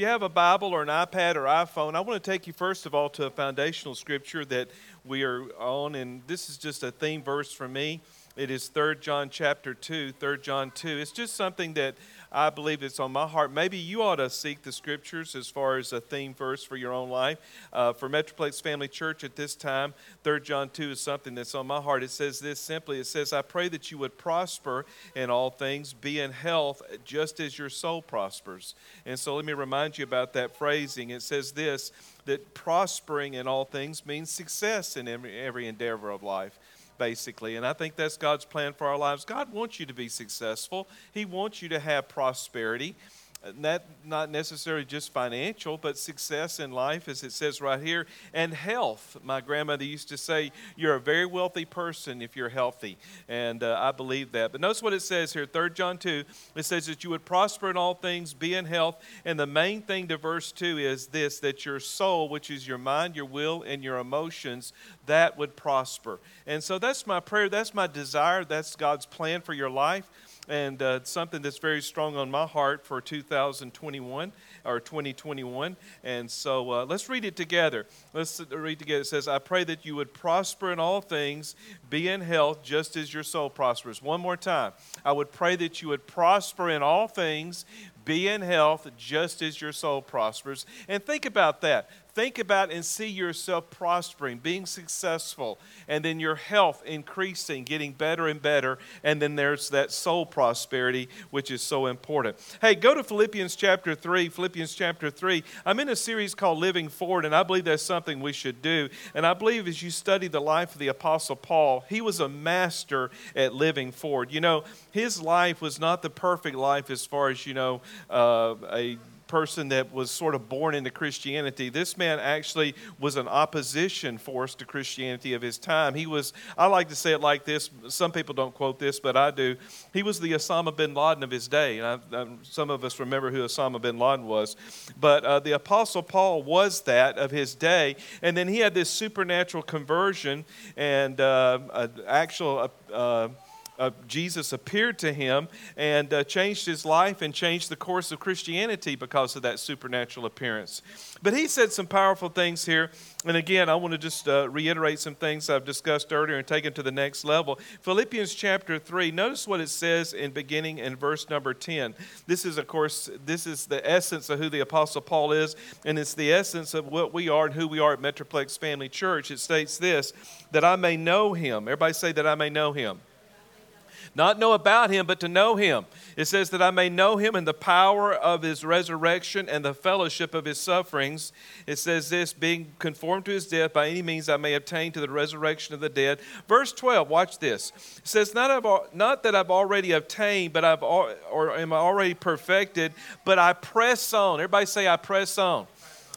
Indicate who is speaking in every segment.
Speaker 1: you have a Bible or an iPad or iPhone, I want to take you first of all to a foundational scripture that we are on, and this is just a theme verse for me. It is 3 John chapter 2, 3 John 2. It's just something that I believe it's on my heart. Maybe you ought to seek the scriptures as far as a theme verse for your own life. Uh, for Metroplex Family Church at this time, 3 John 2 is something that's on my heart. It says this simply It says, I pray that you would prosper in all things, be in health, just as your soul prospers. And so let me remind you about that phrasing. It says this that prospering in all things means success in every, every endeavor of life basically. And I think that's God's plan for our lives. God wants you to be successful, He wants you to have prosperity not, not necessarily just financial, but success in life, as it says right here, and health. My grandmother used to say, You're a very wealthy person if you're healthy. And uh, I believe that. But notice what it says here, 3 John 2. It says that you would prosper in all things, be in health. And the main thing to verse 2 is this that your soul, which is your mind, your will, and your emotions, that would prosper. And so that's my prayer. That's my desire. That's God's plan for your life and uh, something that's very strong on my heart for 2021 or 2021. And so uh, let's read it together. Let's read together. It says, I pray that you would prosper in all things, be in health, just as your soul prospers. One more time. I would pray that you would prosper in all things, be in health, just as your soul prospers. And think about that think about and see yourself prospering, being successful, and then your health increasing, getting better and better. And then there's that soul prosperity, which is so important. Hey, go to Philippians chapter 3. Philippians chapter 3. I'm in a series called Living Forward, and I believe that's something we should do. And I believe as you study the life of the Apostle Paul, he was a master at living forward. You know, his life was not the perfect life as far as, you know, uh, a person that was sort of born into Christianity. This man actually was an opposition force to Christianity of his time. He was, I like to say it like this. Some people don't quote this, but I do. He was the Osama bin Laden of his day. And I, I, some of us remember who Osama bin Laden was. But uh, the Apostle Paul was that of his day. And then he had this supernatural conversion and uh, actual. Uh, Jesus appeared to him and uh, changed his life and changed the course of Christianity because of that supernatural appearance. But he said some powerful things here. And again, I want to just uh, reiterate some things I've discussed earlier and take it to the next level. Philippians chapter 3, notice what it says in beginning in verse number 10. This is, of course, this is the essence of who the Apostle Paul is, and it's the essence of what we are and who we are at Metroplex Family Church. It states this that I may know him. Everybody say that I may know him not know about him, but to know him. It says that I may know him in the power of his resurrection and the fellowship of his sufferings. It says this, being conformed to his death, by any means I may obtain to the resurrection of the dead. Verse 12, watch this. It says, Not, I've, not that I've already obtained, but I've or am I already perfected, but I press on. Everybody say, I press on.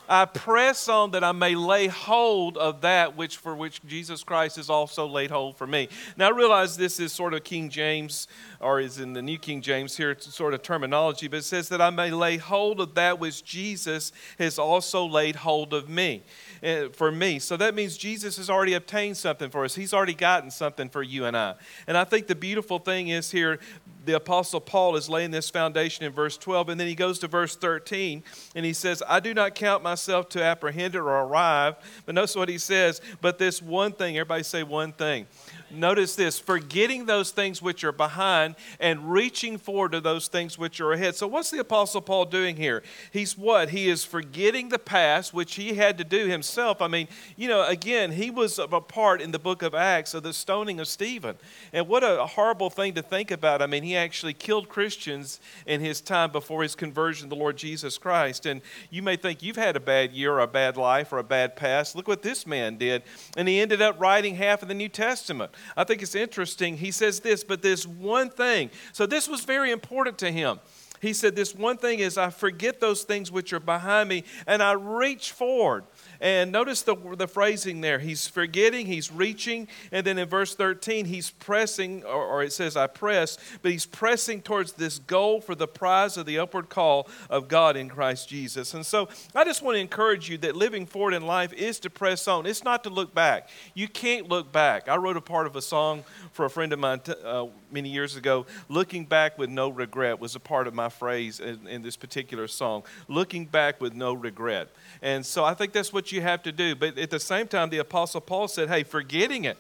Speaker 1: I press on that I may lay hold of that which for which Jesus Christ has also laid hold for me. Now I realize this is sort of King James or is in the New King James here, sort of terminology, but it says that I may lay hold of that which Jesus has also laid hold of me. Uh, for me. So that means Jesus has already obtained something for us. He's already gotten something for you and I. And I think the beautiful thing is here, the Apostle Paul is laying this foundation in verse 12, and then he goes to verse 13, and he says, I do not count myself to apprehend it or arrive. But notice what he says, but this one thing, everybody say one thing. Notice this forgetting those things which are behind and reaching forward to those things which are ahead. So, what's the Apostle Paul doing here? He's what? He is forgetting the past, which he had to do himself. I mean, you know, again, he was a part in the book of Acts of the stoning of Stephen. And what a horrible thing to think about. I mean, he actually killed Christians in his time before his conversion to the Lord Jesus Christ. And you may think you've had a bad year or a bad life or a bad past. Look what this man did. And he ended up writing half of the New Testament. I think it's interesting. He says this, but this one thing. So this was very important to him. He said, This one thing is, I forget those things which are behind me and I reach forward and notice the, the phrasing there. He's forgetting, he's reaching, and then in verse 13, he's pressing, or, or it says, I press, but he's pressing towards this goal for the prize of the upward call of God in Christ Jesus. And so I just want to encourage you that living forward in life is to press on, it's not to look back. You can't look back. I wrote a part of a song for a friend of mine t- uh, many years ago. Looking back with no regret was a part of my phrase in, in this particular song looking back with no regret. And so I think that's what you have to do. But at the same time, the Apostle Paul said, hey, forgetting it.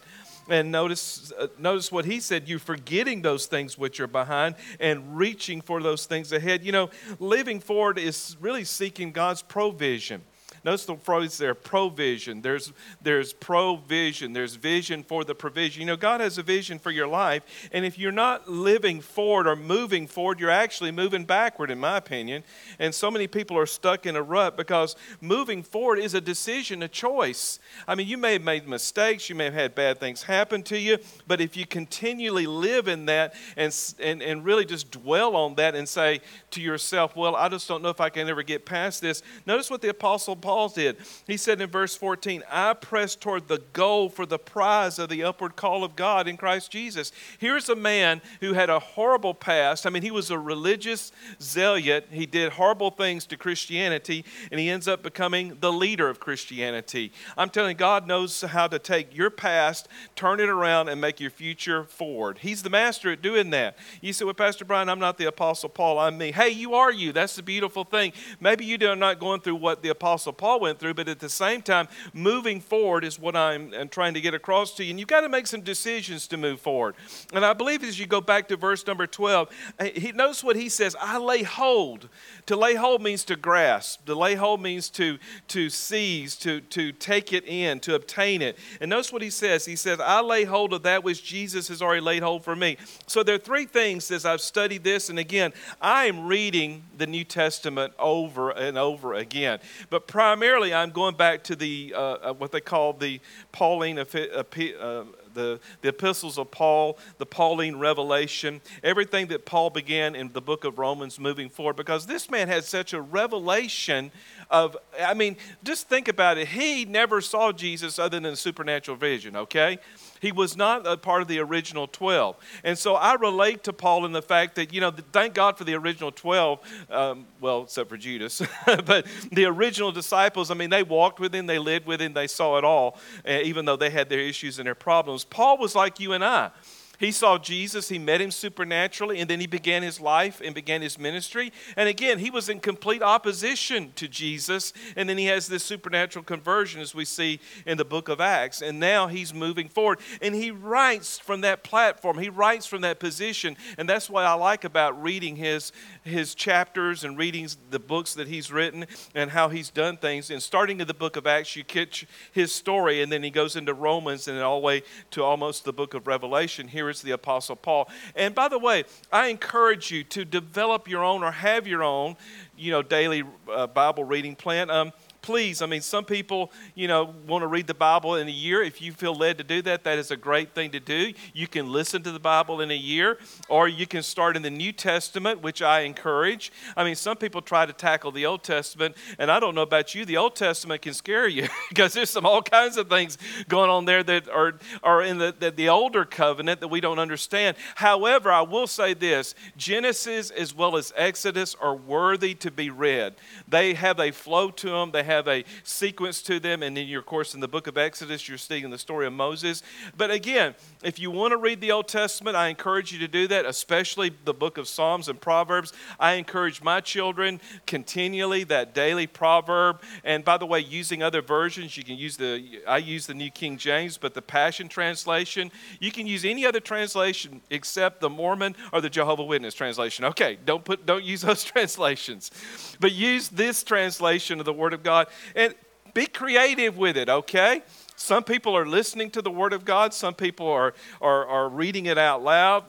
Speaker 1: And notice, uh, notice what he said you're forgetting those things which are behind and reaching for those things ahead. You know, living forward is really seeking God's provision. Notice the phrase there, provision. There's, there's provision. There's vision for the provision. You know, God has a vision for your life. And if you're not living forward or moving forward, you're actually moving backward, in my opinion. And so many people are stuck in a rut because moving forward is a decision, a choice. I mean, you may have made mistakes. You may have had bad things happen to you. But if you continually live in that and, and, and really just dwell on that and say to yourself, well, I just don't know if I can ever get past this. Notice what the Apostle Paul Paul did. He said in verse 14, I press toward the goal for the prize of the upward call of God in Christ Jesus. Here's a man who had a horrible past. I mean, he was a religious zealot. He did horrible things to Christianity, and he ends up becoming the leader of Christianity. I'm telling you, God knows how to take your past, turn it around, and make your future forward. He's the master at doing that. You say, Well, Pastor Brian, I'm not the Apostle Paul, I'm me. Hey, you are you. That's the beautiful thing. Maybe you are not going through what the Apostle Paul Paul went through, but at the same time, moving forward is what I'm, I'm trying to get across to you. And you've got to make some decisions to move forward. And I believe as you go back to verse number 12, uh, he knows what he says I lay hold. To lay hold means to grasp, to lay hold means to, to seize, to, to take it in, to obtain it. And notice what he says. He says, I lay hold of that which Jesus has already laid hold for me. So there are three things as I've studied this. And again, I am reading the New Testament over and over again. But primarily, primarily, I'm going back to the uh, uh, what they call the Pauline, uh, the, the epistles of Paul, the Pauline revelation, everything that Paul began in the book of Romans moving forward, because this man had such a revelation of, I mean, just think about it. He never saw Jesus other than a supernatural vision, okay? He was not a part of the original 12. And so I relate to Paul in the fact that, you know, thank God for the original 12, um, well, except for Judas, but the original disciples, I mean, they walked with him, they lived with him, they saw it all, uh, even though they had their issues and their problems. Paul was like you and I. He saw Jesus, he met him supernaturally, and then he began his life and began his ministry. And again, he was in complete opposition to Jesus, and then he has this supernatural conversion as we see in the book of Acts. And now he's moving forward, and he writes from that platform, he writes from that position. And that's what I like about reading his, his chapters and reading the books that he's written and how he's done things. And starting in the book of Acts, you catch his story, and then he goes into Romans and all the way to almost the book of Revelation. Here the Apostle Paul. And by the way, I encourage you to develop your own or have your own, you know, daily uh, Bible reading plan. Um, please, I mean, some people, you know, want to read the Bible in a year. If you feel led to do that, that is a great thing to do. You can listen to the Bible in a year, or you can start in the New Testament, which I encourage. I mean, some people try to tackle the Old Testament, and I don't know about you, the Old Testament can scare you because there's some all kinds of things going on there that are, are in the, the, the older covenant that we don't understand. However, I will say this Genesis as well as Exodus are worthy to be read. They have a flow to them, they have have a sequence to them. And then, of course, in the book of Exodus, you're seeing the story of Moses. But again, if you want to read the Old Testament, I encourage you to do that, especially the book of Psalms and Proverbs. I encourage my children continually that daily proverb. And by the way, using other versions, you can use the, I use the New King James, but the Passion Translation, you can use any other translation except the Mormon or the Jehovah Witness translation. Okay, don't put, don't use those translations, but use this translation of the Word of God God. And be creative with it, okay? Some people are listening to the Word of God, some people are, are, are reading it out loud.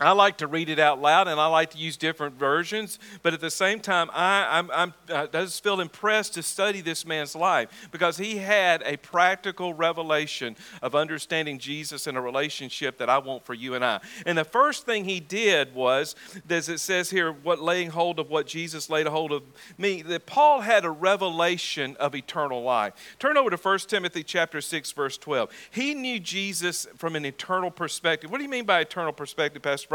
Speaker 1: I like to read it out loud and I like to use different versions, but at the same time, I, I'm, I'm, uh, I just feel impressed to study this man's life because he had a practical revelation of understanding Jesus in a relationship that I want for you and I. And the first thing he did was, as it says here, what laying hold of what Jesus laid a hold of me, that Paul had a revelation of eternal life. Turn over to 1 Timothy chapter 6, verse 12. He knew Jesus from an eternal perspective. What do you mean by eternal perspective, Pastor?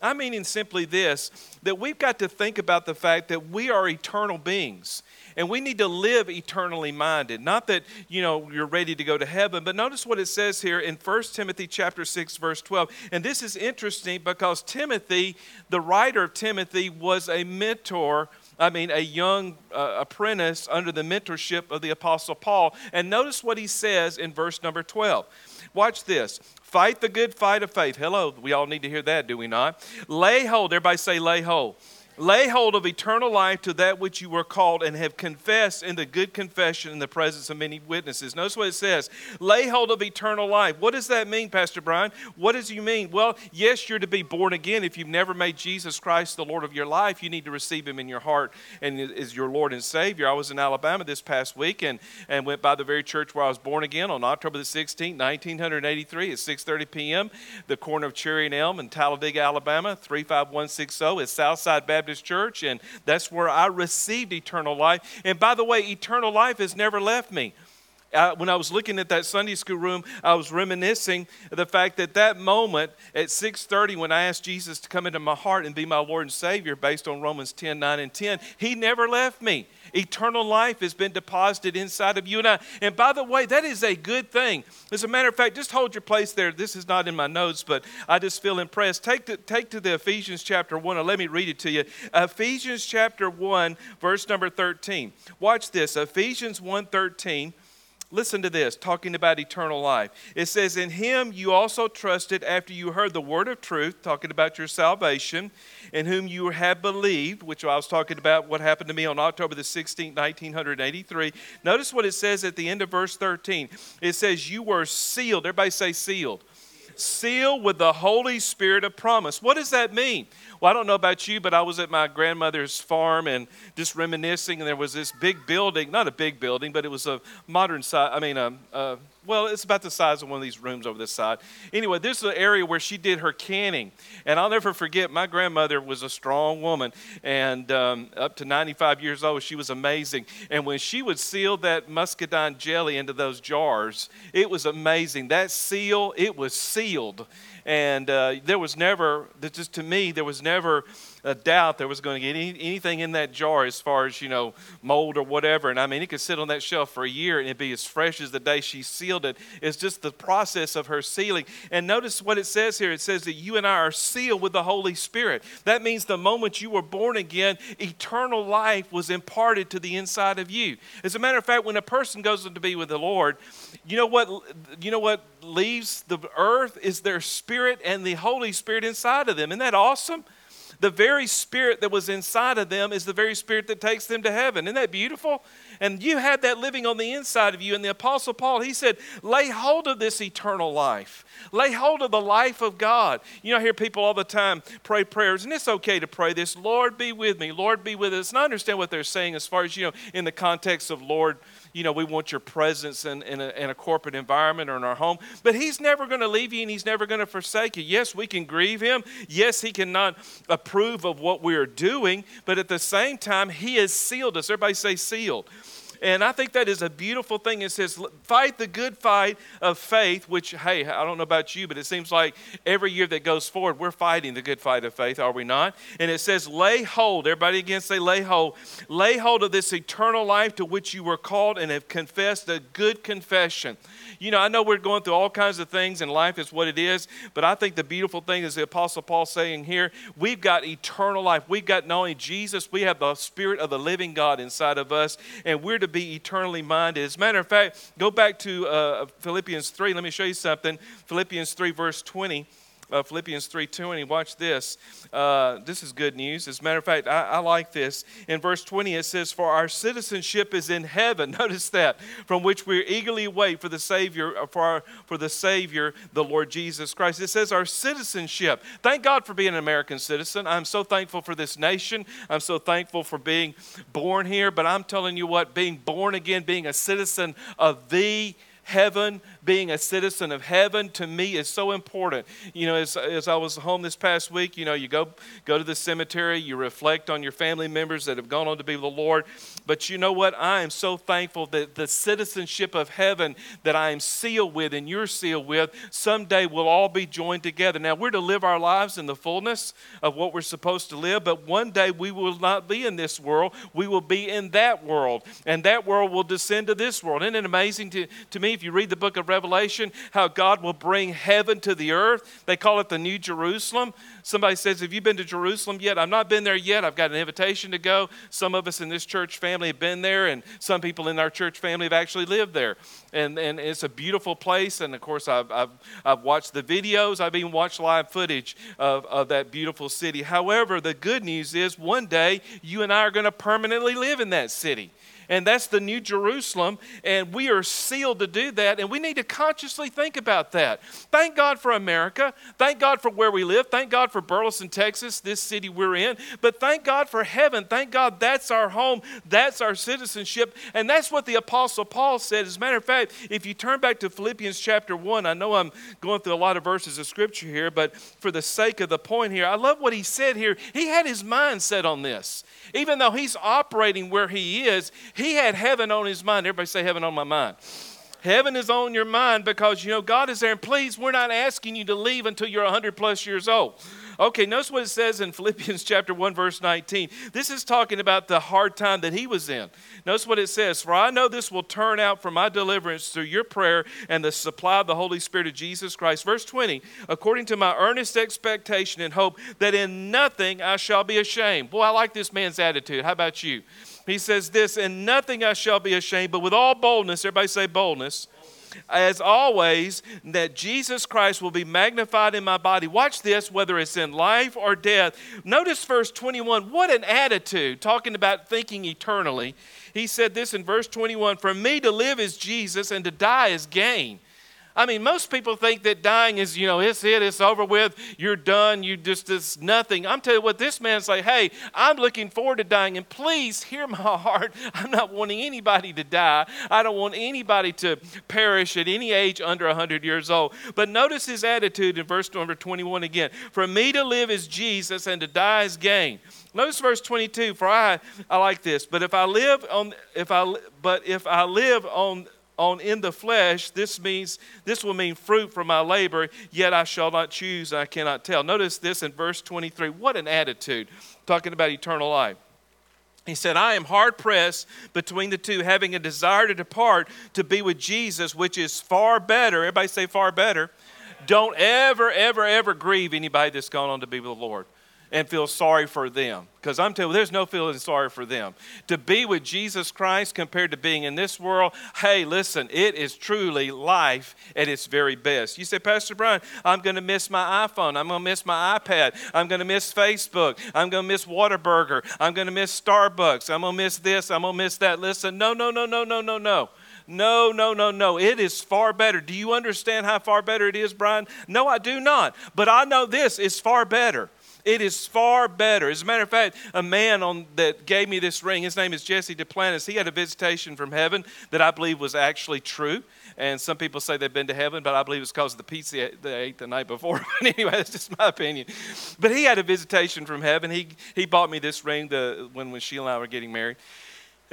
Speaker 1: I'm meaning simply this that we've got to think about the fact that we are eternal beings and we need to live eternally minded not that you know you're ready to go to heaven but notice what it says here in 1 timothy chapter 6 verse 12 and this is interesting because timothy the writer of timothy was a mentor I mean, a young uh, apprentice under the mentorship of the Apostle Paul. And notice what he says in verse number 12. Watch this. Fight the good fight of faith. Hello, we all need to hear that, do we not? Lay hold. Everybody say, lay hold Lay hold of eternal life to that which you were called and have confessed in the good confession in the presence of many witnesses. Notice what it says lay hold of eternal life. What does that mean, Pastor Brian? What does you mean? Well, yes, you're to be born again. If you've never made Jesus Christ the Lord of your life, you need to receive him in your heart and is your Lord and Savior. I was in Alabama this past week and, and went by the very church where I was born again on October the 16th, 1983 at 6.30 p.m., the corner of Cherry and Elm in Talladega, Alabama, 35160. It's Southside Baptist Baptist Church, and that's where I received eternal life. And by the way, eternal life has never left me. Uh, when I was looking at that Sunday school room, I was reminiscing the fact that that moment at 6:30, when I asked Jesus to come into my heart and be my Lord and Savior, based on Romans 10, 9, and 10, He never left me. Eternal life has been deposited inside of you and I. And by the way, that is a good thing. As a matter of fact, just hold your place there. This is not in my notes, but I just feel impressed. Take to, take to the Ephesians chapter 1 and let me read it to you. Ephesians chapter 1, verse number 13. Watch this. Ephesians 1 13 Listen to this, talking about eternal life. It says, In him you also trusted after you heard the word of truth, talking about your salvation, in whom you have believed, which I was talking about what happened to me on October the 16th, 1983. Notice what it says at the end of verse 13. It says, You were sealed. Everybody say sealed sealed with the Holy Spirit of promise. What does that mean? Well, I don't know about you, but I was at my grandmother's farm and just reminiscing, and there was this big building, not a big building, but it was a modern size, I mean, a, a well, it's about the size of one of these rooms over this side. Anyway, this is an area where she did her canning. And I'll never forget, my grandmother was a strong woman. And um, up to 95 years old, she was amazing. And when she would seal that muscadine jelly into those jars, it was amazing. That seal, it was sealed. And uh, there was never, just to me, there was never a doubt there was going to get any, anything in that jar as far as, you know, mold or whatever. And I mean, it could sit on that shelf for a year and it'd be as fresh as the day she sealed it. It's just the process of her sealing. And notice what it says here it says that you and I are sealed with the Holy Spirit. That means the moment you were born again, eternal life was imparted to the inside of you. As a matter of fact, when a person goes to be with the Lord, you know what, you know what leaves the earth is their spirit and the Holy Spirit inside of them. Isn't that awesome? the very spirit that was inside of them is the very spirit that takes them to heaven. Isn't that beautiful? And you have that living on the inside of you. And the Apostle Paul, he said, lay hold of this eternal life. Lay hold of the life of God. You know, I hear people all the time pray prayers, and it's okay to pray this Lord be with me, Lord be with us. And I understand what they're saying as far as, you know, in the context of Lord you know, we want your presence in, in, a, in a corporate environment or in our home. But He's never going to leave you and He's never going to forsake you. Yes, we can grieve Him. Yes, He cannot approve of what we are doing. But at the same time, He has sealed us. Everybody say sealed. And I think that is a beautiful thing. It says, fight the good fight of faith, which, hey, I don't know about you, but it seems like every year that goes forward, we're fighting the good fight of faith, are we not? And it says, lay hold. Everybody again say, lay hold. Lay hold of this eternal life to which you were called and have confessed a good confession. You know, I know we're going through all kinds of things and life is what it is, but I think the beautiful thing is the Apostle Paul saying here, we've got eternal life. We've got not only Jesus, we have the Spirit of the living God inside of us, and we're to be eternally minded. As a matter of fact, go back to uh, Philippians 3. Let me show you something. Philippians 3, verse 20 uh, Philippians 3:20. Watch this. Uh, this is good news. As a matter of fact, I, I, like this. In verse 20, it says, "For our citizenship is in heaven." Notice that, from which we eagerly wait for the Savior, uh, for our, for the Savior, the Lord Jesus Christ. It says our citizenship. Thank God for being an American citizen. I'm so thankful for this nation. I'm so thankful for being born here. But I'm telling you what, being born again, being a citizen of the heaven, being a citizen of heaven, to me is so important. You know, as, as I was home this past week, you know, you go, go to the cemetery, you reflect on your family members that have gone on to be with the Lord. But you know what? I am so thankful that the citizenship of heaven that I am sealed with and you're sealed with, someday we'll all be joined together. Now, we're to live our lives in the fullness of what we're supposed to live, but one day we will not be in this world. We will be in that world, and that world will descend to this world. Isn't it amazing to, to me if you read the book of Revelation how God will bring heaven to the earth? They call it the New Jerusalem. Somebody says, Have you been to Jerusalem yet? I've not been there yet. I've got an invitation to go. Some of us in this church family have been there, and some people in our church family have actually lived there. And, and it's a beautiful place. And of course, I've, I've, I've watched the videos, I've even watched live footage of, of that beautiful city. However, the good news is one day you and I are going to permanently live in that city and that's the New Jerusalem, and we are sealed to do that, and we need to consciously think about that. Thank God for America. Thank God for where we live. Thank God for Burleson, Texas, this city we're in. But thank God for heaven. Thank God that's our home, that's our citizenship, and that's what the Apostle Paul said. As a matter of fact, if you turn back to Philippians chapter 1, I know I'm going through a lot of verses of scripture here, but for the sake of the point here, I love what he said here. He had his mind set on this. Even though he's operating where he is, he had heaven on his mind. Everybody say, Heaven on my mind. Heaven is on your mind because you know God is there. And please, we're not asking you to leave until you're 100 plus years old. Okay, notice what it says in Philippians chapter 1, verse 19. This is talking about the hard time that he was in. Notice what it says For I know this will turn out for my deliverance through your prayer and the supply of the Holy Spirit of Jesus Christ. Verse 20, according to my earnest expectation and hope that in nothing I shall be ashamed. Boy, I like this man's attitude. How about you? He says this, and nothing I shall be ashamed, but with all boldness, everybody say boldness as always, that Jesus Christ will be magnified in my body. Watch this, whether it's in life or death. Notice verse 21. What an attitude, talking about thinking eternally. He said this in verse 21 For me to live is Jesus, and to die is gain. I mean, most people think that dying is, you know, it's it, it's over with, you're done, you just, it's nothing. I'm telling you what, this man's like, hey, I'm looking forward to dying, and please hear my heart. I'm not wanting anybody to die. I don't want anybody to perish at any age under 100 years old. But notice his attitude in verse number 21 again. For me to live is Jesus, and to die is gain. Notice verse 22. For I, I like this. But if I live on, if I, but if I live on on in the flesh, this means this will mean fruit from my labor, yet I shall not choose, I cannot tell. Notice this in verse 23. What an attitude, talking about eternal life. He said, I am hard pressed between the two, having a desire to depart to be with Jesus, which is far better. Everybody say far better. Don't ever, ever, ever grieve anybody that's gone on to be with the Lord and feel sorry for them. Because I'm telling you, there's no feeling sorry for them. To be with Jesus Christ compared to being in this world, hey, listen, it is truly life at its very best. You say, Pastor Brian, I'm going to miss my iPhone. I'm going to miss my iPad. I'm going to miss Facebook. I'm going to miss Whataburger. I'm going to miss Starbucks. I'm going to miss this. I'm going to miss that. Listen, no, no, no, no, no, no, no. No, no, no, no. It is far better. Do you understand how far better it is, Brian? No, I do not. But I know this is far better. It is far better. As a matter of fact, a man on, that gave me this ring, his name is Jesse Duplantis, he had a visitation from heaven that I believe was actually true. And some people say they've been to heaven, but I believe it's because of the pizza they ate the night before. But anyway, that's just my opinion. But he had a visitation from heaven. He, he bought me this ring the, when, when Sheila and I were getting married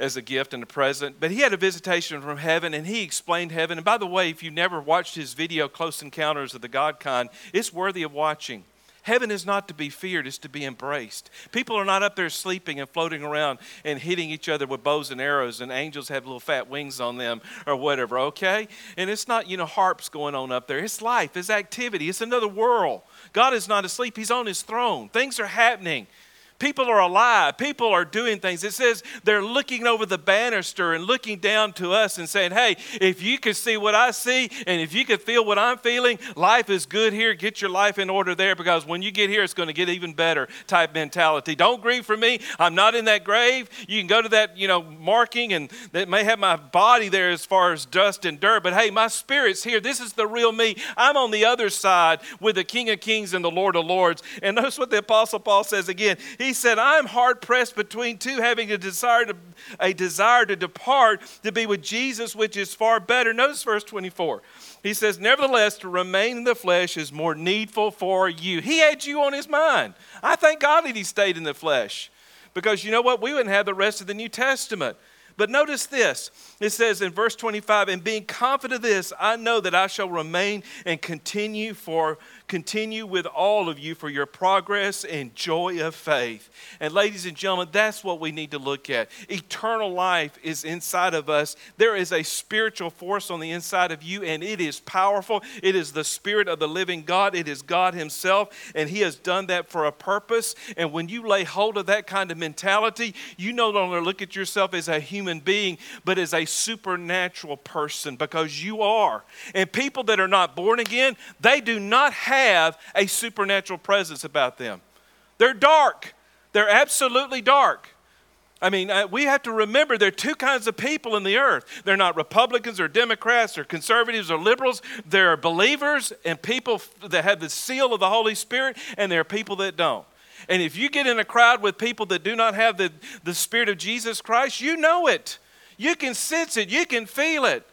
Speaker 1: as a gift and a present. But he had a visitation from heaven and he explained heaven. And by the way, if you never watched his video, Close Encounters of the God Kind, it's worthy of watching. Heaven is not to be feared, it's to be embraced. People are not up there sleeping and floating around and hitting each other with bows and arrows, and angels have little fat wings on them or whatever, okay? And it's not, you know, harps going on up there. It's life, it's activity, it's another world. God is not asleep, He's on His throne. Things are happening. People are alive. People are doing things. It says they're looking over the banister and looking down to us and saying, Hey, if you could see what I see and if you could feel what I'm feeling, life is good here. Get your life in order there because when you get here, it's going to get even better type mentality. Don't grieve for me. I'm not in that grave. You can go to that, you know, marking and that may have my body there as far as dust and dirt, but hey, my spirit's here. This is the real me. I'm on the other side with the King of Kings and the Lord of Lords. And notice what the Apostle Paul says again. He He said, I'm hard pressed between two, having a desire to a desire to depart to be with Jesus, which is far better. Notice verse 24. He says, Nevertheless, to remain in the flesh is more needful for you. He had you on his mind. I thank God that he stayed in the flesh. Because you know what? We wouldn't have the rest of the New Testament. But notice this it says in verse 25, and being confident of this, I know that I shall remain and continue for continue with all of you for your progress and joy of faith. And ladies and gentlemen, that's what we need to look at. Eternal life is inside of us. There is a spiritual force on the inside of you, and it is powerful. It is the Spirit of the living God, it is God Himself, and He has done that for a purpose. And when you lay hold of that kind of mentality, you no longer look at yourself as a human being, but as a supernatural person because you are. And people that are not born again, they do not have have a supernatural presence about them. They're dark, they're absolutely dark. I mean, uh, we have to remember there are two kinds of people in the earth. They're not Republicans or Democrats or conservatives or liberals. There are believers and people that have the seal of the Holy Spirit, and there are people that don't. And if you get in a crowd with people that do not have the, the Spirit of Jesus Christ, you know it. You can sense it, you can feel it.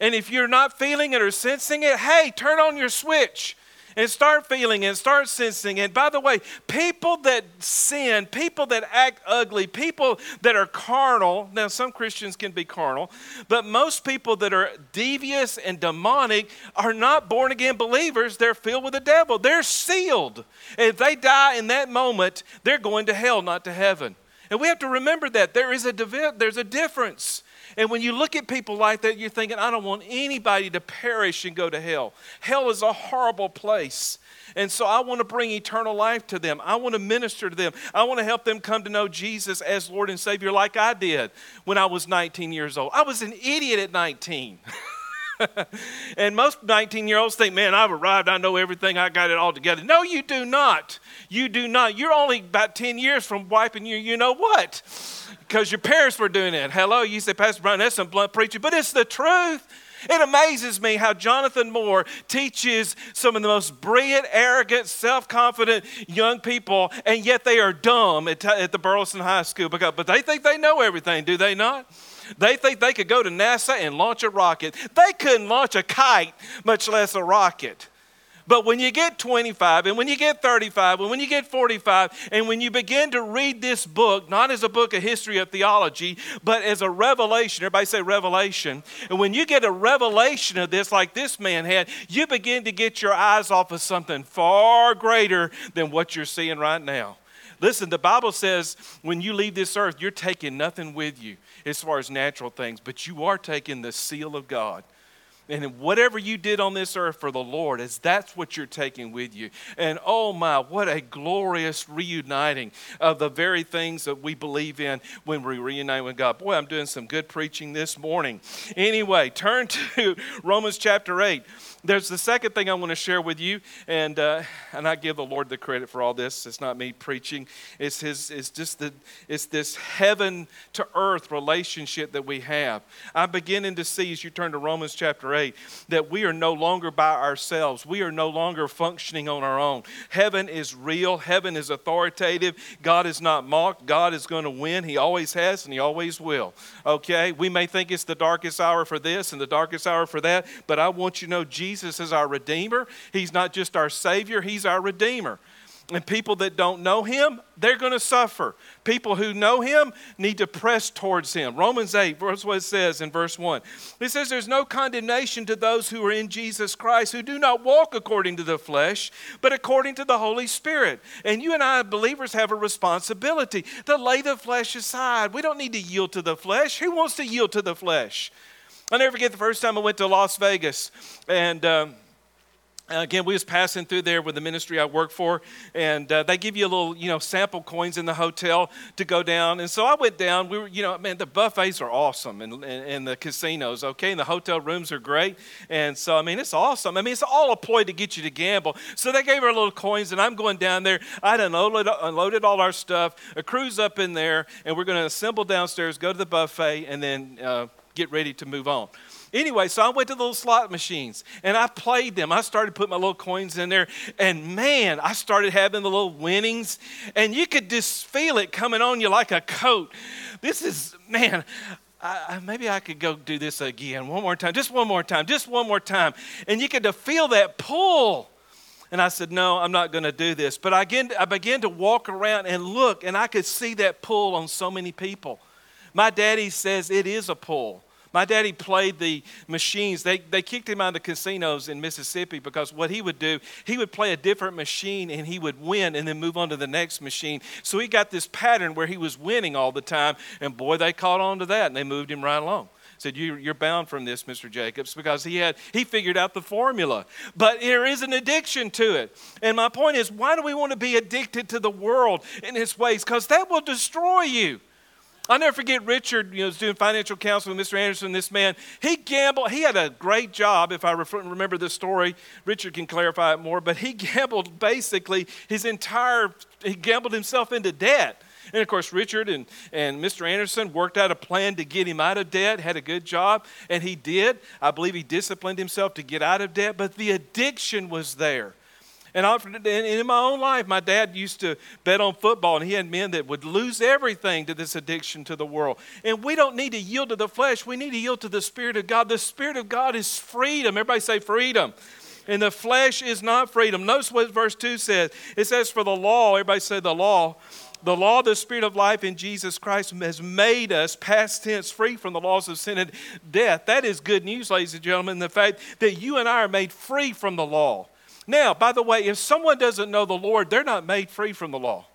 Speaker 1: And if you're not feeling it or sensing it, hey, turn on your switch and start feeling and start sensing. And by the way, people that sin, people that act ugly, people that are carnal, now some Christians can be carnal, but most people that are devious and demonic are not born again believers. They're filled with the devil. They're sealed. If they die in that moment, they're going to hell, not to heaven. And we have to remember that there is a there's a difference. And when you look at people like that, you're thinking, I don't want anybody to perish and go to hell. Hell is a horrible place. And so I want to bring eternal life to them. I want to minister to them. I want to help them come to know Jesus as Lord and Savior like I did when I was 19 years old. I was an idiot at 19. and most 19 year olds think, man, I've arrived, I know everything, I got it all together. No, you do not. You do not. You're only about 10 years from wiping your, you know what? Because your parents were doing it. Hello, you say, Pastor Brian, that's some blunt preaching, but it's the truth. It amazes me how Jonathan Moore teaches some of the most brilliant, arrogant, self confident young people, and yet they are dumb at, at the Burleson High School. Because, but they think they know everything, do they not? They think they could go to NASA and launch a rocket. They couldn't launch a kite, much less a rocket. But when you get 25 and when you get 35 and when you get 45 and when you begin to read this book, not as a book of history of theology, but as a revelation, everybody say revelation. And when you get a revelation of this, like this man had, you begin to get your eyes off of something far greater than what you're seeing right now. Listen, the Bible says when you leave this earth, you're taking nothing with you as far as natural things, but you are taking the seal of God. And whatever you did on this earth for the Lord, is that's what you're taking with you. And oh my, what a glorious reuniting of the very things that we believe in when we reunite with God. Boy, I'm doing some good preaching this morning. Anyway, turn to Romans chapter 8. There's the second thing I want to share with you, and uh, and I give the Lord the credit for all this. It's not me preaching. It's his. It's just the. It's this heaven to earth relationship that we have. I'm beginning to see as you turn to Romans chapter that we are no longer by ourselves. We are no longer functioning on our own. Heaven is real. Heaven is authoritative. God is not mocked. God is going to win. He always has, and He always will. Okay. We may think it's the darkest hour for this and the darkest hour for that, but I want you to know Jesus is our Redeemer. He's not just our Savior, He's our Redeemer. And people that don't know Him, they're going to suffer. People who know Him need to press towards Him. Romans 8, verse what it says in verse 1. It says, There's no condemnation to those who are in Jesus Christ, who do not walk according to the flesh, but according to the Holy Spirit. And you and I, believers, have a responsibility to lay the flesh aside. We don't need to yield to the flesh. Who wants to yield to the flesh? I'll never forget the first time I went to Las Vegas. And. Um, again, we was passing through there with the ministry I work for, and uh, they give you a little, you know, sample coins in the hotel to go down. And so I went down. We were, you know, man, the buffets are awesome, and, and, and, the casinos, okay, and the hotel rooms are great. And so, I mean, it's awesome. I mean, it's all a ploy to get you to gamble. So they gave her little coins, and I'm going down there. I'd unloaded, unloaded all our stuff, a cruise up in there, and we're going to assemble downstairs, go to the buffet, and then. Uh, get ready to move on. Anyway, so I went to the little slot machines and I played them. I started putting my little coins in there, and man, I started having the little winnings, and you could just feel it coming on you like a coat. This is, man, I, maybe I could go do this again one more time, just one more time, just one more time. And you could feel that pull. And I said, No, I'm not going to do this. But I began, I began to walk around and look, and I could see that pull on so many people. My daddy says it is a pull. My daddy played the machines. They, they kicked him out of the casinos in Mississippi because what he would do, he would play a different machine and he would win and then move on to the next machine. So he got this pattern where he was winning all the time. And boy, they caught on to that and they moved him right along said you, are bound from this mr jacobs because he had he figured out the formula but there is an addiction to it and my point is why do we want to be addicted to the world in its ways because that will destroy you I'll never forget Richard, you know, was doing financial counseling with Mr. Anderson. This man, he gambled. He had a great job, if I remember this story. Richard can clarify it more, but he gambled basically his entire, he gambled himself into debt. And of course, Richard and, and Mr. Anderson worked out a plan to get him out of debt, had a good job, and he did. I believe he disciplined himself to get out of debt, but the addiction was there. And in my own life, my dad used to bet on football, and he had men that would lose everything to this addiction to the world. And we don't need to yield to the flesh, we need to yield to the Spirit of God. The Spirit of God is freedom. Everybody say freedom. And the flesh is not freedom. Notice what verse 2 says it says, For the law, everybody say the law. The law of the Spirit of life in Jesus Christ has made us, past tense, free from the laws of sin and death. That is good news, ladies and gentlemen, the fact that you and I are made free from the law. Now, by the way, if someone doesn't know the Lord, they're not made free from the law.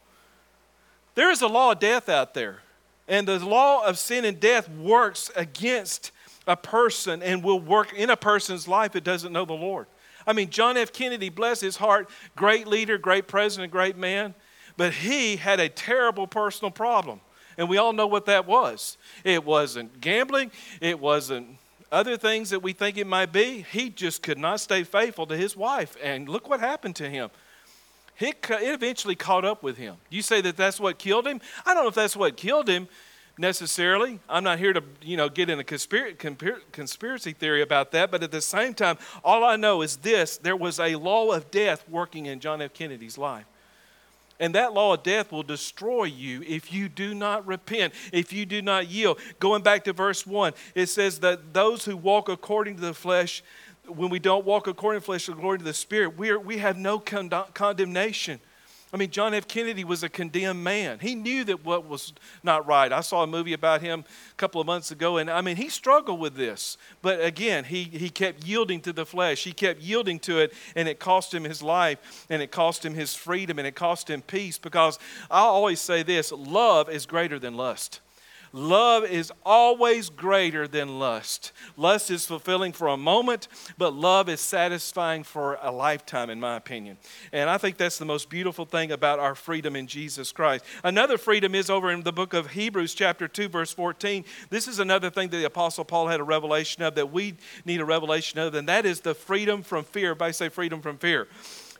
Speaker 1: There is a law of death out there, and the law of sin and death works against a person and will work in a person's life that doesn't know the Lord. I mean, John F. Kennedy, bless his heart, great leader, great president, great man, but he had a terrible personal problem. And we all know what that was. It wasn't gambling, it wasn't other things that we think it might be, he just could not stay faithful to his wife. And look what happened to him. It, eventually caught up with him. You say that that's what killed him? I don't know if that's what killed him necessarily. I'm not here to, you know, get in a conspiracy theory about that, but at the same time, all I know is this there was a law of death working in John F. Kennedy's life. And that law of death will destroy you if you do not repent, if you do not yield. Going back to verse 1, it says that those who walk according to the flesh, when we don't walk according to the flesh, according to the Spirit, we, are, we have no con- condemnation. I mean, John F. Kennedy was a condemned man. He knew that what was not right. I saw a movie about him a couple of months ago, and I mean, he struggled with this. But again, he, he kept yielding to the flesh. He kept yielding to it, and it cost him his life, and it cost him his freedom, and it cost him peace. Because I always say this love is greater than lust. Love is always greater than lust. Lust is fulfilling for a moment, but love is satisfying for a lifetime, in my opinion. And I think that's the most beautiful thing about our freedom in Jesus Christ. Another freedom is over in the book of Hebrews, chapter 2, verse 14. This is another thing that the Apostle Paul had a revelation of that we need a revelation of, and that is the freedom from fear. Everybody say freedom from fear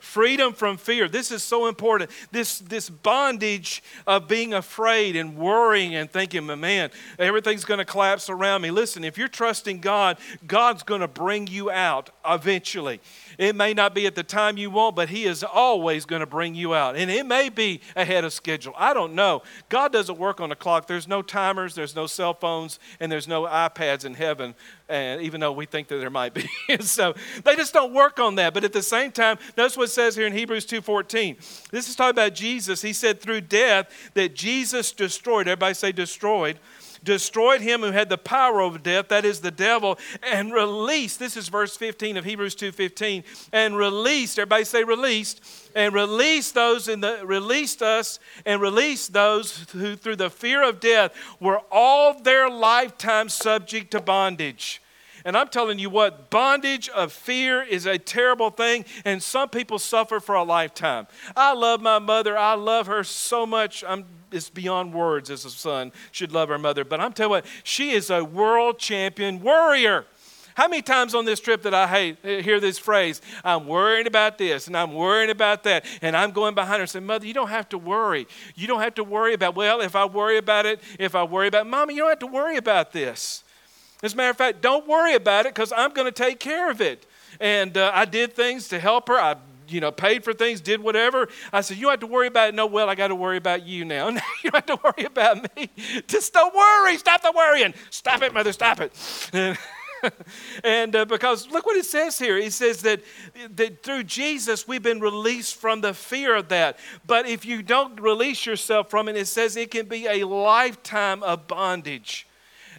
Speaker 1: freedom from fear. This is so important. This, this bondage of being afraid and worrying and thinking, man, everything's going to collapse around me. Listen, if you're trusting God, God's going to bring you out eventually. It may not be at the time you want, but He is always going to bring you out. And it may be ahead of schedule. I don't know. God doesn't work on a clock. There's no timers, there's no cell phones, and there's no iPads in heaven, and even though we think that there might be. so they just don't work on that. But at the same time, notice what it says here in Hebrews 2.14. This is talking about Jesus. He said through death that Jesus destroyed, everybody say destroyed, destroyed him who had the power over death, that is the devil, and released. This is verse 15 of Hebrews 2:15. And released, everybody say released, and released those in the released us and released those who through the fear of death were all their lifetime subject to bondage. And I'm telling you what, bondage of fear is a terrible thing, and some people suffer for a lifetime. I love my mother. I love her so much. I'm, it's beyond words as a son should love her mother. But I'm telling you she is a world champion warrior. How many times on this trip did I hear this phrase? I'm worried about this and I'm worried about that. And I'm going behind her and saying, Mother, you don't have to worry. You don't have to worry about, well, if I worry about it, if I worry about, Mommy, you don't have to worry about this. As a matter of fact, don't worry about it because I'm going to take care of it. And uh, I did things to help her. I you know, paid for things, did whatever. I said, You don't have to worry about it. No, well, I got to worry about you now. you don't have to worry about me. Just don't worry. Stop the worrying. Stop it, mother. Stop it. And, uh, because look what it says here. It says that, that through Jesus we've been released from the fear of that. But if you don't release yourself from it, it says it can be a lifetime of bondage.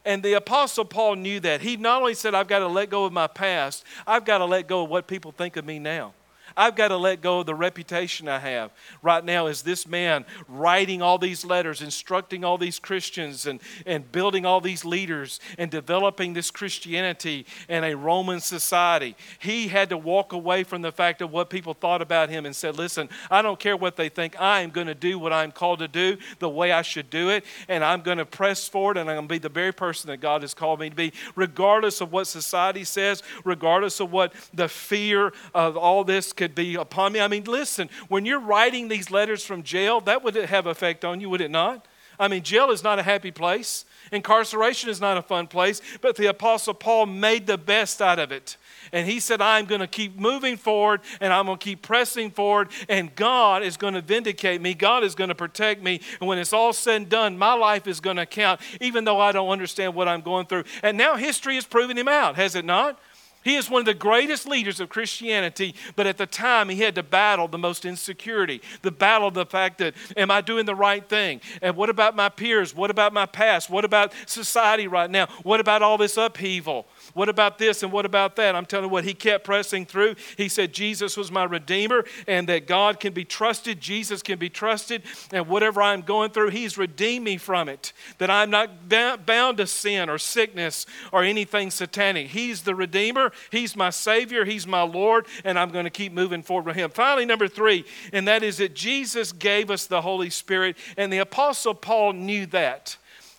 Speaker 1: And the Apostle Paul knew that. He not only said, I've got to let go of my past, I've got to let go of what people think of me now. I've got to let go of the reputation I have. Right now, is this man writing all these letters, instructing all these Christians, and, and building all these leaders, and developing this Christianity in a Roman society. He had to walk away from the fact of what people thought about him and said, Listen, I don't care what they think. I am going to do what I'm called to do the way I should do it, and I'm going to press forward, and I'm going to be the very person that God has called me to be, regardless of what society says, regardless of what the fear of all this could could be upon me. I mean, listen, when you're writing these letters from jail, that would have effect on you, would it not? I mean, jail is not a happy place. Incarceration is not a fun place, but the Apostle Paul made the best out of it. And he said, I'm going to keep moving forward and I'm going to keep pressing forward, and God is going to vindicate me. God is going to protect me. And when it's all said and done, my life is going to count, even though I don't understand what I'm going through. And now history is proving him out, has it not? He is one of the greatest leaders of Christianity, but at the time he had to battle the most insecurity, the battle of the fact that, am I doing the right thing? And what about my peers? What about my past? What about society right now? What about all this upheaval? What about this and what about that? I'm telling you what, he kept pressing through. He said Jesus was my Redeemer and that God can be trusted, Jesus can be trusted, and whatever I'm going through, He's redeemed me from it. That I'm not bound to sin or sickness or anything satanic. He's the Redeemer, He's my Savior, He's my Lord, and I'm going to keep moving forward with Him. Finally, number three, and that is that Jesus gave us the Holy Spirit, and the Apostle Paul knew that.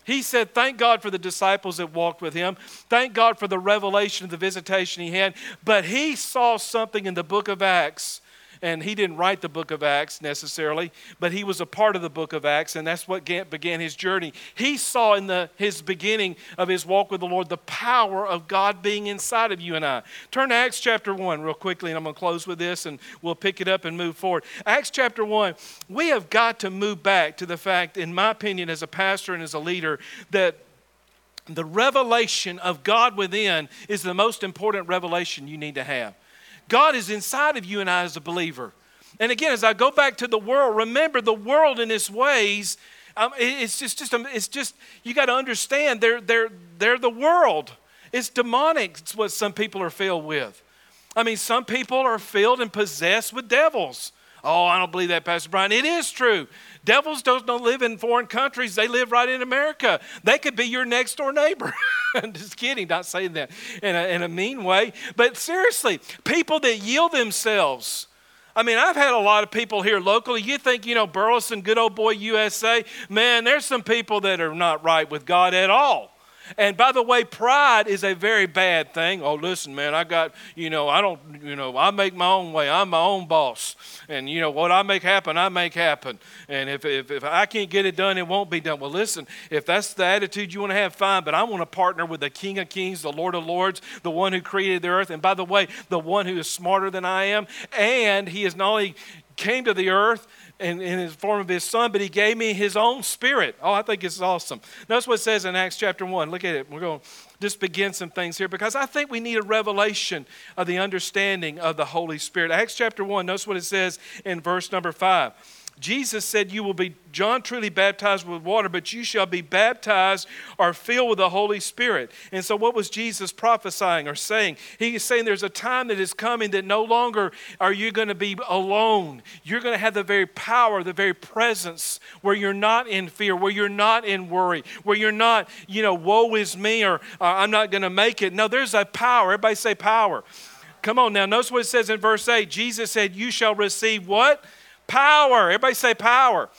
Speaker 1: He said, Thank God for the disciples that walked with him. Thank God for the revelation of the visitation he had. But he saw something in the book of Acts and he didn't write the book of Acts necessarily, but he was a part of the book of Acts, and that's what began his journey. He saw in the, his beginning of his walk with the Lord the power of God being inside of you and I. Turn to Acts chapter 1 real quickly, and I'm going to close with this, and we'll pick it up and move forward. Acts chapter 1, we have got to move back to the fact, in my opinion, as a pastor and as a leader, that the revelation of God within is the most important revelation you need to have. God is inside of you and I as a believer. And again, as I go back to the world, remember the world in its ways. Um, it's just, just, it's just, you got to understand they're, they're, they're the world. It's demonic, it's what some people are filled with. I mean, some people are filled and possessed with devils. Oh, I don't believe that, Pastor Brian. It is true. Devils don't, don't live in foreign countries, they live right in America. They could be your next door neighbor. I'm just kidding, not saying that in a, in a mean way. But seriously, people that yield themselves. I mean, I've had a lot of people here locally. You think, you know, Burleson, good old boy USA, man, there's some people that are not right with God at all. And by the way, pride is a very bad thing. Oh, listen, man, I got, you know, I don't, you know, I make my own way. I'm my own boss. And, you know, what I make happen, I make happen. And if, if, if I can't get it done, it won't be done. Well, listen, if that's the attitude you want to have, fine. But I want to partner with the King of Kings, the Lord of Lords, the one who created the earth. And by the way, the one who is smarter than I am. And he has not only came to the earth, in, in his form of his son, but he gave me his own spirit. Oh, I think it's awesome. Notice what it says in Acts chapter 1. Look at it. We're going to just begin some things here because I think we need a revelation of the understanding of the Holy Spirit. Acts chapter 1, notice what it says in verse number 5. Jesus said, You will be, John truly baptized with water, but you shall be baptized or filled with the Holy Spirit. And so, what was Jesus prophesying or saying? He is saying there's a time that is coming that no longer are you going to be alone. You're going to have the very power, the very presence where you're not in fear, where you're not in worry, where you're not, you know, woe is me or I'm not going to make it. No, there's a power. Everybody say power. Come on now. Notice what it says in verse 8. Jesus said, You shall receive what? Power. Everybody say power.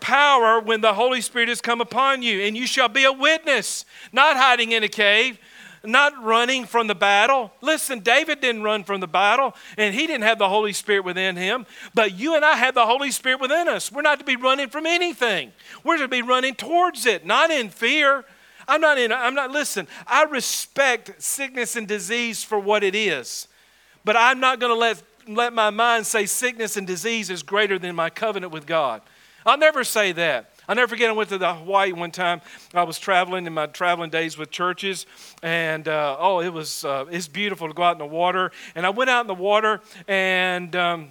Speaker 1: Power when the Holy Spirit has come upon you, and you shall be a witness, not hiding in a cave, not running from the battle. Listen, David didn't run from the battle, and he didn't have the Holy Spirit within him, but you and I have the Holy Spirit within us. We're not to be running from anything, we're to be running towards it, not in fear. I'm not in, I'm not, listen, I respect sickness and disease for what it is, but I'm not going to let, let my mind say sickness and disease is greater than my covenant with God. I'll never say that. I'll never forget, I went to the Hawaii one time. I was traveling in my traveling days with churches, and uh, oh, it was uh, it's beautiful to go out in the water. And I went out in the water, and um,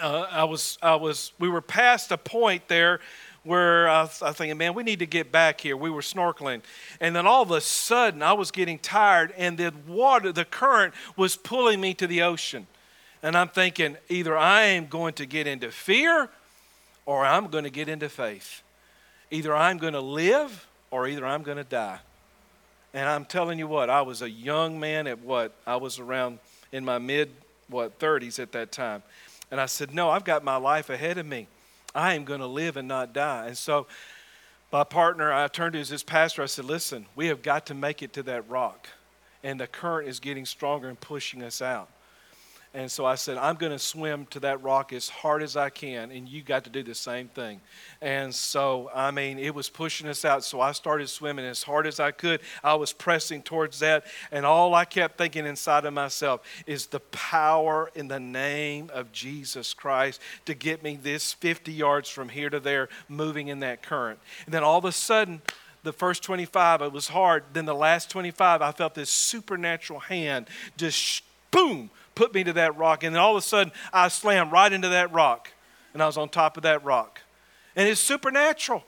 Speaker 1: uh, I was I was we were past a point there where I was, I was thinking, man, we need to get back here. We were snorkeling, and then all of a sudden, I was getting tired, and the water, the current, was pulling me to the ocean. And I'm thinking, either I am going to get into fear or I'm going to get into faith. Either I'm going to live or either I'm going to die. And I'm telling you what, I was a young man at what? I was around in my mid, what, 30s at that time. And I said, No, I've got my life ahead of me. I am going to live and not die. And so my partner, I turned to his pastor, I said, Listen, we have got to make it to that rock. And the current is getting stronger and pushing us out. And so I said, I'm going to swim to that rock as hard as I can, and you got to do the same thing. And so, I mean, it was pushing us out. So I started swimming as hard as I could. I was pressing towards that, and all I kept thinking inside of myself is the power in the name of Jesus Christ to get me this 50 yards from here to there, moving in that current. And then all of a sudden, the first 25, it was hard. Then the last 25, I felt this supernatural hand just boom put me to that rock. And then all of a sudden, I slammed right into that rock. And I was on top of that rock. And it's supernatural.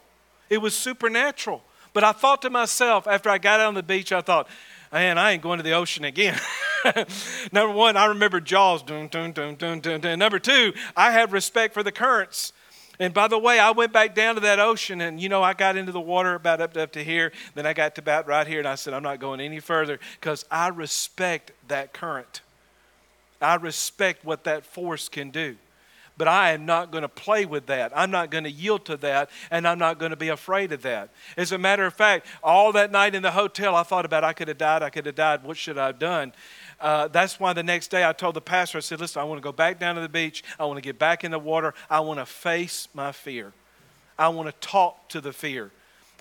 Speaker 1: It was supernatural. But I thought to myself, after I got out on the beach, I thought, man, I ain't going to the ocean again. Number one, I remember Jaws. Dun, dun, dun, dun, dun, dun. Number two, I have respect for the currents. And by the way, I went back down to that ocean and, you know, I got into the water about up up to here. Then I got to about right here and I said, I'm not going any further because I respect that current. I respect what that force can do. But I am not going to play with that. I'm not going to yield to that, and I'm not going to be afraid of that. As a matter of fact, all that night in the hotel, I thought about I could have died, I could have died. What should I have done? Uh, that's why the next day I told the pastor, I said, Listen, I want to go back down to the beach. I want to get back in the water. I want to face my fear. I want to talk to the fear.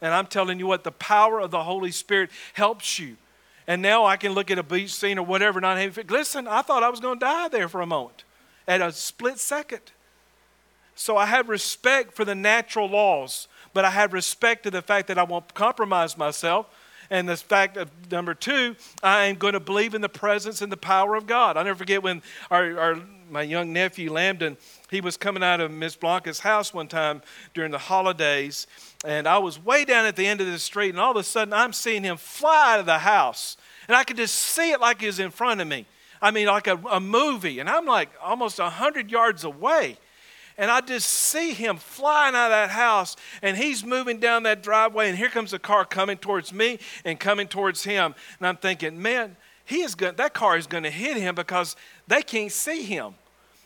Speaker 1: And I'm telling you what, the power of the Holy Spirit helps you and now I can look at a beach scene or whatever, not having. Listen, I thought I was going to die there for a moment, at a split second. So I have respect for the natural laws, but I have respect to the fact that I won't compromise myself. And the fact of number two, I am going to believe in the presence and the power of God. I'll never forget when our, our my young nephew Lambden, he was coming out of Miss Blanca's house one time during the holidays, and I was way down at the end of the street, and all of a sudden I'm seeing him fly out of the house. And I could just see it like he was in front of me. I mean, like a, a movie. And I'm like almost 100 yards away. And I just see him flying out of that house, and he's moving down that driveway, and here comes a car coming towards me and coming towards him. And I'm thinking, man, he is going, that car is going to hit him because they can't see him.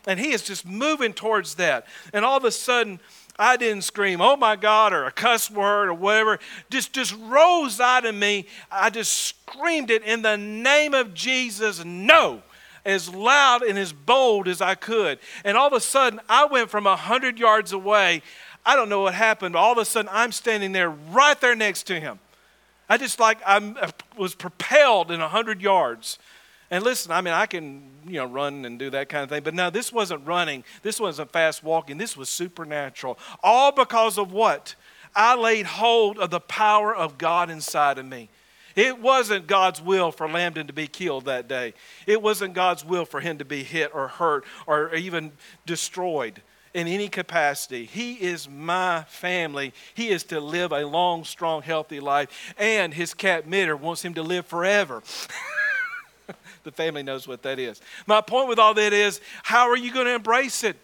Speaker 1: And he is just moving towards that. And all of a sudden, I didn't scream, oh my God, or a cuss word or whatever. Just, just rose out of me. I just screamed it in the name of Jesus, no, as loud and as bold as I could. And all of a sudden, I went from 100 yards away. I don't know what happened, but all of a sudden, I'm standing there right there next to him. I just like I uh, was propelled in 100 yards. And listen, I mean, I can, you know, run and do that kind of thing. But now this wasn't running. This wasn't fast walking. This was supernatural. All because of what? I laid hold of the power of God inside of me. It wasn't God's will for Lambden to be killed that day. It wasn't God's will for him to be hit or hurt or even destroyed in any capacity. He is my family. He is to live a long, strong, healthy life. And his cat Mitter wants him to live forever. the family knows what that is. My point with all that is how are you going to embrace it?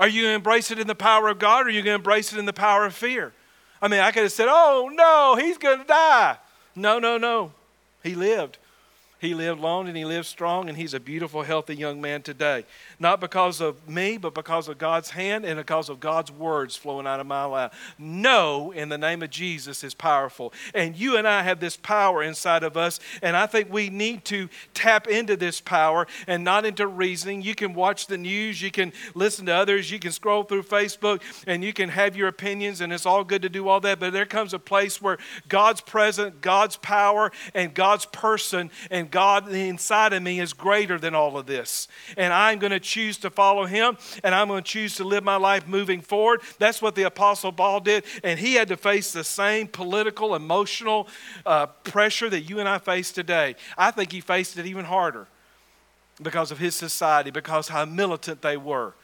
Speaker 1: Are you going to embrace it in the power of God or are you going to embrace it in the power of fear? I mean, I could have said, oh no, he's going to die. No, no, no. He lived. He lived long and he lived strong, and he's a beautiful, healthy young man today. Not because of me, but because of God's hand and because of God's words flowing out of my mouth. No, in the name of Jesus, is powerful. And you and I have this power inside of us, and I think we need to tap into this power and not into reasoning. You can watch the news, you can listen to others, you can scroll through Facebook, and you can have your opinions, and it's all good to do all that. But there comes a place where God's presence, God's power, and God's person and God inside of me is greater than all of this. And I'm going to choose to follow Him and I'm going to choose to live my life moving forward. That's what the Apostle Paul did. And he had to face the same political, emotional uh, pressure that you and I face today. I think he faced it even harder because of his society, because how militant they were.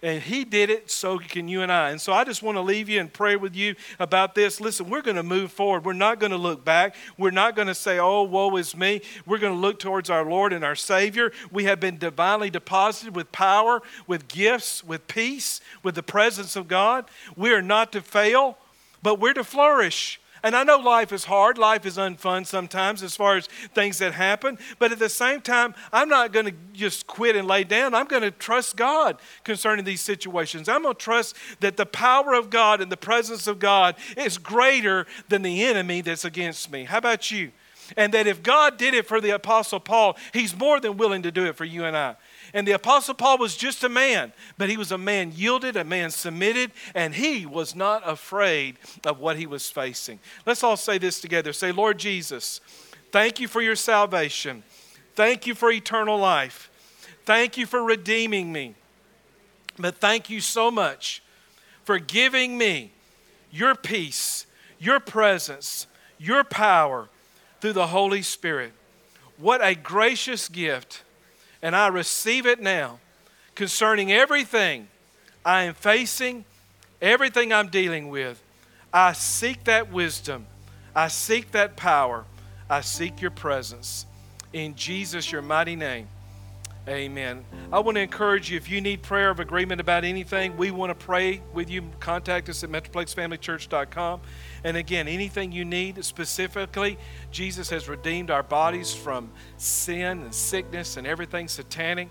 Speaker 1: And he did it, so can you and I. And so I just want to leave you and pray with you about this. Listen, we're going to move forward. We're not going to look back. We're not going to say, oh, woe is me. We're going to look towards our Lord and our Savior. We have been divinely deposited with power, with gifts, with peace, with the presence of God. We are not to fail, but we're to flourish. And I know life is hard, life is unfun sometimes as far as things that happen, but at the same time, I'm not going to just quit and lay down. I'm going to trust God concerning these situations. I'm going to trust that the power of God and the presence of God is greater than the enemy that's against me. How about you? And that if God did it for the Apostle Paul, He's more than willing to do it for you and I. And the Apostle Paul was just a man, but he was a man yielded, a man submitted, and he was not afraid of what he was facing. Let's all say this together. Say, Lord Jesus, thank you for your salvation. Thank you for eternal life. Thank you for redeeming me. But thank you so much for giving me your peace, your presence, your power through the Holy Spirit. What a gracious gift and I receive it now concerning everything I am facing, everything I'm dealing with. I seek that wisdom. I seek that power. I seek your presence. In Jesus, your mighty name. Amen. I want to encourage you if you need prayer of agreement about anything, we want to pray with you. Contact us at metroplexfamilychurch.com. And again, anything you need specifically, Jesus has redeemed our bodies from sin and sickness and everything satanic.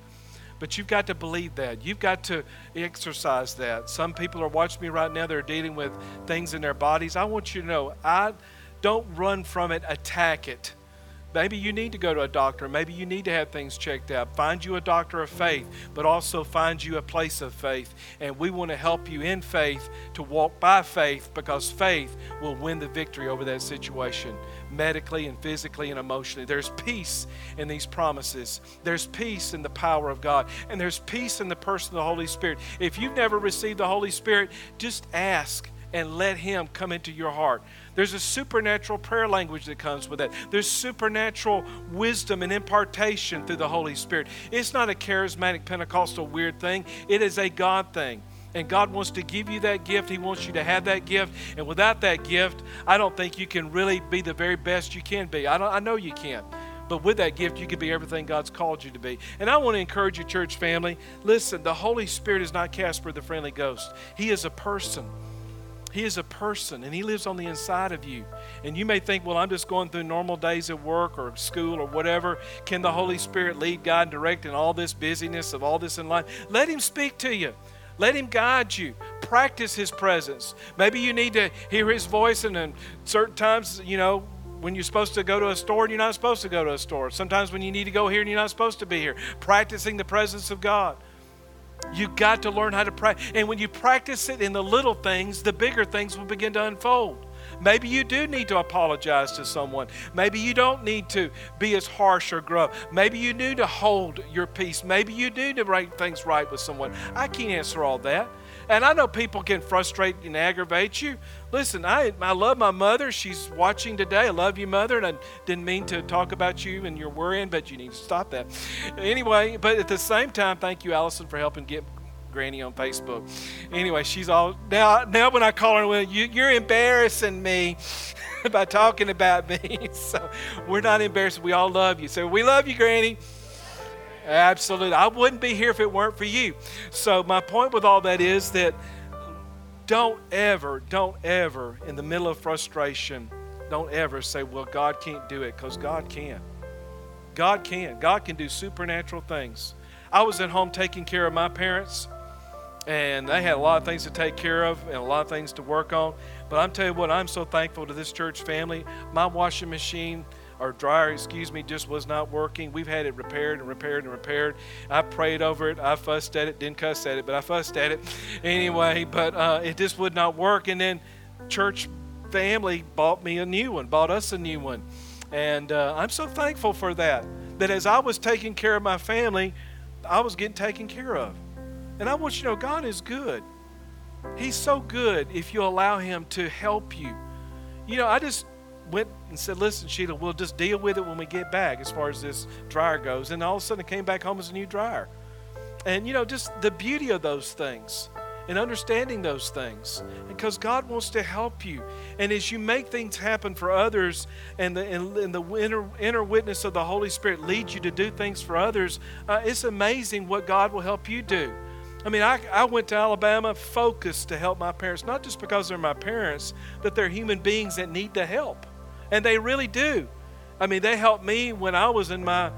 Speaker 1: But you've got to believe that. You've got to exercise that. Some people are watching me right now, they're dealing with things in their bodies. I want you to know, I don't run from it, attack it. Maybe you need to go to a doctor. Maybe you need to have things checked out. Find you a doctor of faith, but also find you a place of faith. And we want to help you in faith to walk by faith because faith will win the victory over that situation medically and physically and emotionally. There's peace in these promises. There's peace in the power of God. And there's peace in the person of the Holy Spirit. If you've never received the Holy Spirit, just ask and let Him come into your heart. There's a supernatural prayer language that comes with that. There's supernatural wisdom and impartation through the Holy Spirit. It's not a charismatic Pentecostal weird thing, it is a God thing. And God wants to give you that gift. He wants you to have that gift. And without that gift, I don't think you can really be the very best you can be. I, I know you can't. But with that gift, you can be everything God's called you to be. And I want to encourage you, church family listen, the Holy Spirit is not Casper the friendly ghost, He is a person. He is a person and He lives on the inside of you. And you may think, well, I'm just going through normal days at work or school or whatever. Can the Holy Spirit lead, guide, and direct in all this busyness of all this in life? Let Him speak to you. Let Him guide you. Practice His presence. Maybe you need to hear His voice, and then certain times, you know, when you're supposed to go to a store and you're not supposed to go to a store. Sometimes when you need to go here and you're not supposed to be here. Practicing the presence of God. You got to learn how to practice. And when you practice it in the little things, the bigger things will begin to unfold. Maybe you do need to apologize to someone. Maybe you don't need to be as harsh or gruff. Maybe you need to hold your peace. Maybe you do to make things right with someone. I can't answer all that. And I know people can frustrate and aggravate you. Listen, I, I love my mother. She's watching today. I love you, mother. And I didn't mean to talk about you and your worrying, but you need to stop that. Anyway, but at the same time, thank you, Allison, for helping get Granny on Facebook. Anyway, she's all now. Now when I call her, well, you, you're embarrassing me by talking about me. so we're not embarrassed. We all love you. So we love you, Granny. Absolutely. I wouldn't be here if it weren't for you. So, my point with all that is that don't ever, don't ever, in the middle of frustration, don't ever say, well, God can't do it, because God can. God can. God can do supernatural things. I was at home taking care of my parents, and they had a lot of things to take care of and a lot of things to work on. But I'm telling you what, I'm so thankful to this church family. My washing machine or dryer, excuse me, just was not working. We've had it repaired and repaired and repaired. I prayed over it. I fussed at it. Didn't cuss at it, but I fussed at it anyway. But uh, it just would not work. And then church family bought me a new one, bought us a new one. And uh, I'm so thankful for that. That as I was taking care of my family, I was getting taken care of. And I want you to know God is good. He's so good if you allow Him to help you. You know, I just went and said, Listen, Sheila, we'll just deal with it when we get back as far as this dryer goes. And all of a sudden, it came back home as a new dryer. And, you know, just the beauty of those things and understanding those things because God wants to help you. And as you make things happen for others and the, and, and the inner, inner witness of the Holy Spirit leads you to do things for others, uh, it's amazing what God will help you do. I mean, I, I went to Alabama focused to help my parents, not just because they're my parents, but they're human beings that need the help. And they really do. I mean, they helped me when I was in my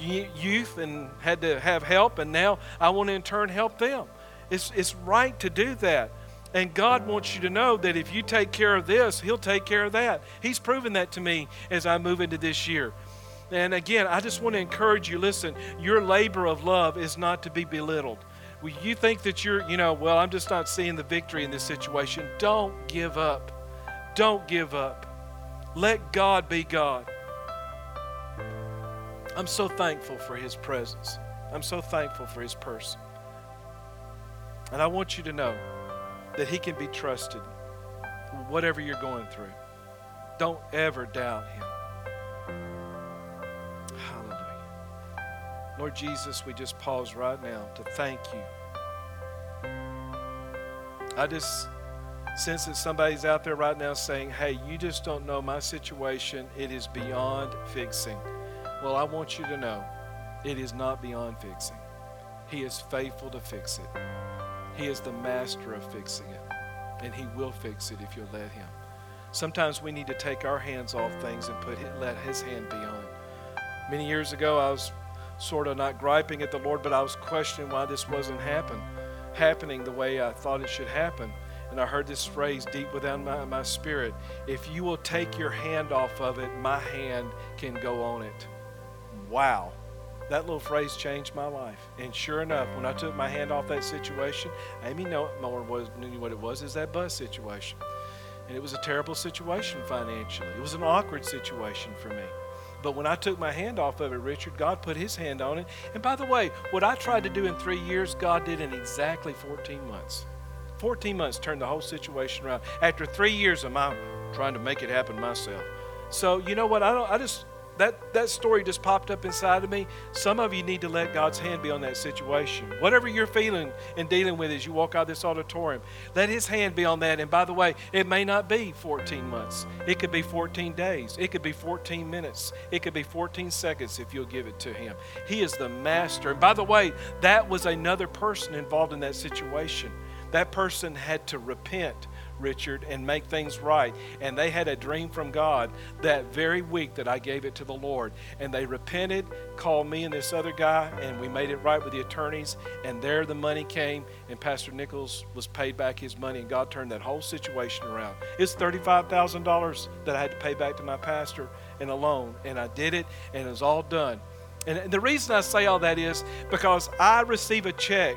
Speaker 1: youth and had to have help, and now I want to in turn help them. It's, it's right to do that. And God wants you to know that if you take care of this, He'll take care of that. He's proven that to me as I move into this year. And again, I just want to encourage you listen, your labor of love is not to be belittled. When you think that you're, you know, well, I'm just not seeing the victory in this situation, don't give up. Don't give up. Let God be God. I'm so thankful for His presence. I'm so thankful for His person. And I want you to know that He can be trusted, whatever you're going through. Don't ever doubt Him. Hallelujah. Lord Jesus, we just pause right now to thank you. I just sense that somebody's out there right now saying, Hey, you just don't know my situation. It is beyond fixing. Well, I want you to know it is not beyond fixing. He is faithful to fix it. He is the master of fixing it, and He will fix it if you'll let Him. Sometimes we need to take our hands off things and put let His hand be on. Many years ago, I was sort of not griping at the Lord, but I was questioning why this wasn't happen, happening the way I thought it should happen. And I heard this phrase deep within my, my spirit if you will take your hand off of it, my hand can go on it. Wow that little phrase changed my life. And sure enough, when I took my hand off that situation, Amy know, more was, knew what it was is that bus situation. And it was a terrible situation financially. It was an awkward situation for me. But when I took my hand off of it, Richard, God put his hand on it. And by the way, what I tried to do in three years, God did in exactly 14 months. 14 months turned the whole situation around. After three years of my trying to make it happen myself. So you know what? I don't I just that, that story just popped up inside of me. Some of you need to let God's hand be on that situation. Whatever you're feeling and dealing with as you walk out of this auditorium, let His hand be on that. And by the way, it may not be 14 months, it could be 14 days, it could be 14 minutes, it could be 14 seconds if you'll give it to Him. He is the master. And by the way, that was another person involved in that situation. That person had to repent Richard, and make things right. And they had a dream from God that very week that I gave it to the Lord. And they repented, called me and this other guy, and we made it right with the attorneys. And there the money came, and Pastor Nichols was paid back his money, and God turned that whole situation around. It's $35,000 that I had to pay back to my pastor in a loan, and I did it, and it was all done. And the reason I say all that is because I receive a check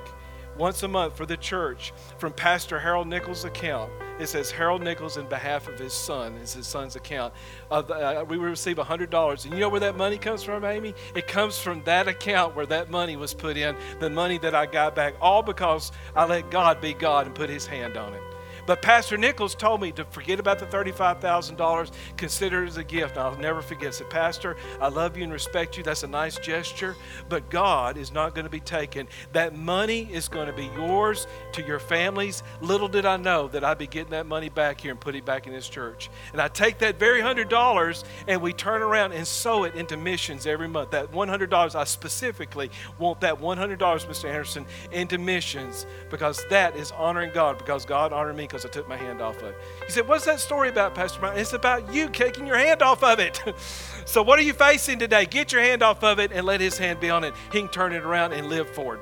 Speaker 1: once a month for the church from Pastor Harold Nichols' account. It says Harold Nichols in behalf of his son, is his son's account. Uh, uh, we receive $100. And you know where that money comes from, Amy? It comes from that account where that money was put in, the money that I got back, all because I let God be God and put his hand on it. But Pastor Nichols told me to forget about the $35,000, consider it as a gift. And I'll never forget. I said, Pastor, I love you and respect you. That's a nice gesture, but God is not going to be taken. That money is going to be yours to your families. Little did I know that I'd be getting that money back here and put it back in this church. And I take that very $100 and we turn around and sow it into missions every month. That $100, I specifically want that $100, Mr. Anderson, into missions because that is honoring God because God honored me because I took my hand off of it. He said, What's that story about, Pastor Brian? It's about you taking your hand off of it. so, what are you facing today? Get your hand off of it and let his hand be on it. He can turn it around and live forward.